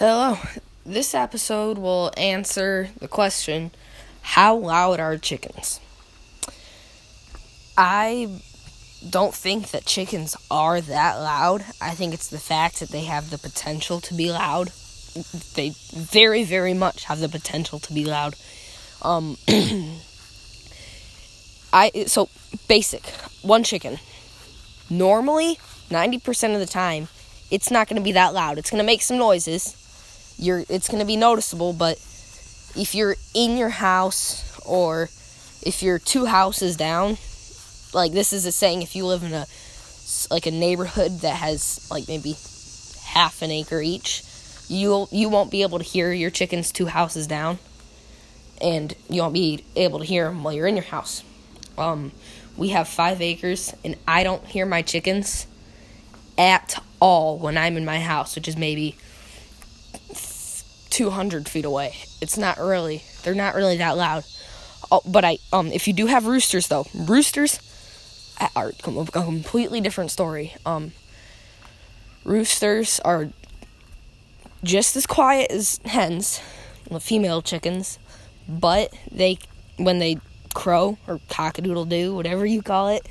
Hello. This episode will answer the question How loud are chickens? I don't think that chickens are that loud. I think it's the fact that they have the potential to be loud. They very, very much have the potential to be loud. Um, I so basic one chicken. Normally, ninety percent of the time, it's not going to be that loud. It's going to make some noises you're it's going to be noticeable, but if you're in your house or if you're two houses down, like this is a saying if you live in a like a neighborhood that has like maybe half an acre each, you'll you won't be able to hear your chickens two houses down, and you won't be able to hear them while you're in your house. Um, we have five acres, and I don't hear my chickens at all when I'm in my house, which is maybe 200 feet away. It's not really, they're not really that loud. Oh, but I, um, if you do have roosters though, roosters are a completely different story. Um, roosters are just as quiet as hens, the female chickens, but they, when they crow or cockadoodle doo, whatever you call it,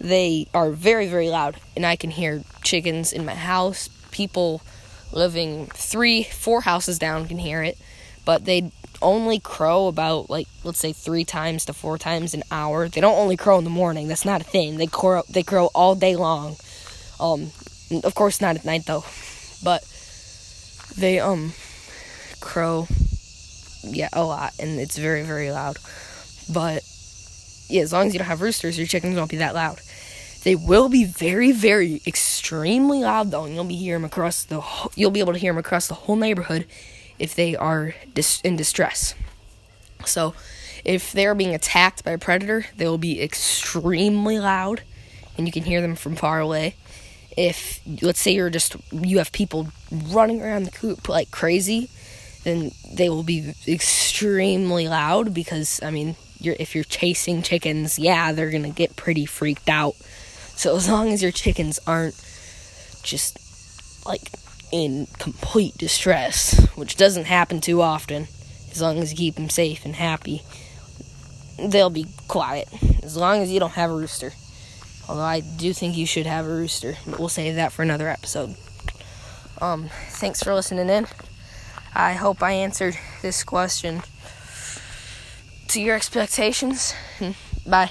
they are very, very loud. And I can hear chickens in my house, people living three, four houses down can hear it, but they only crow about like let's say three times to four times an hour. They don't only crow in the morning. That's not a thing. They crow. They crow all day long. Um, of course not at night though, but they um crow. Yeah, a lot, and it's very very loud. But yeah, as long as you don't have roosters, your chickens won't be that loud. They will be very, very extremely loud though, and you'll be hear them across the. You'll be able to hear them across the whole neighborhood if they are dis- in distress. So, if they are being attacked by a predator, they will be extremely loud, and you can hear them from far away. If let's say you're just you have people running around the coop like crazy, then they will be extremely loud because I mean, you're, if you're chasing chickens, yeah, they're gonna get pretty freaked out. So as long as your chickens aren't just like in complete distress, which doesn't happen too often, as long as you keep them safe and happy, they'll be quiet. As long as you don't have a rooster. Although I do think you should have a rooster, but we'll save that for another episode. Um, thanks for listening in. I hope I answered this question to your expectations. Bye.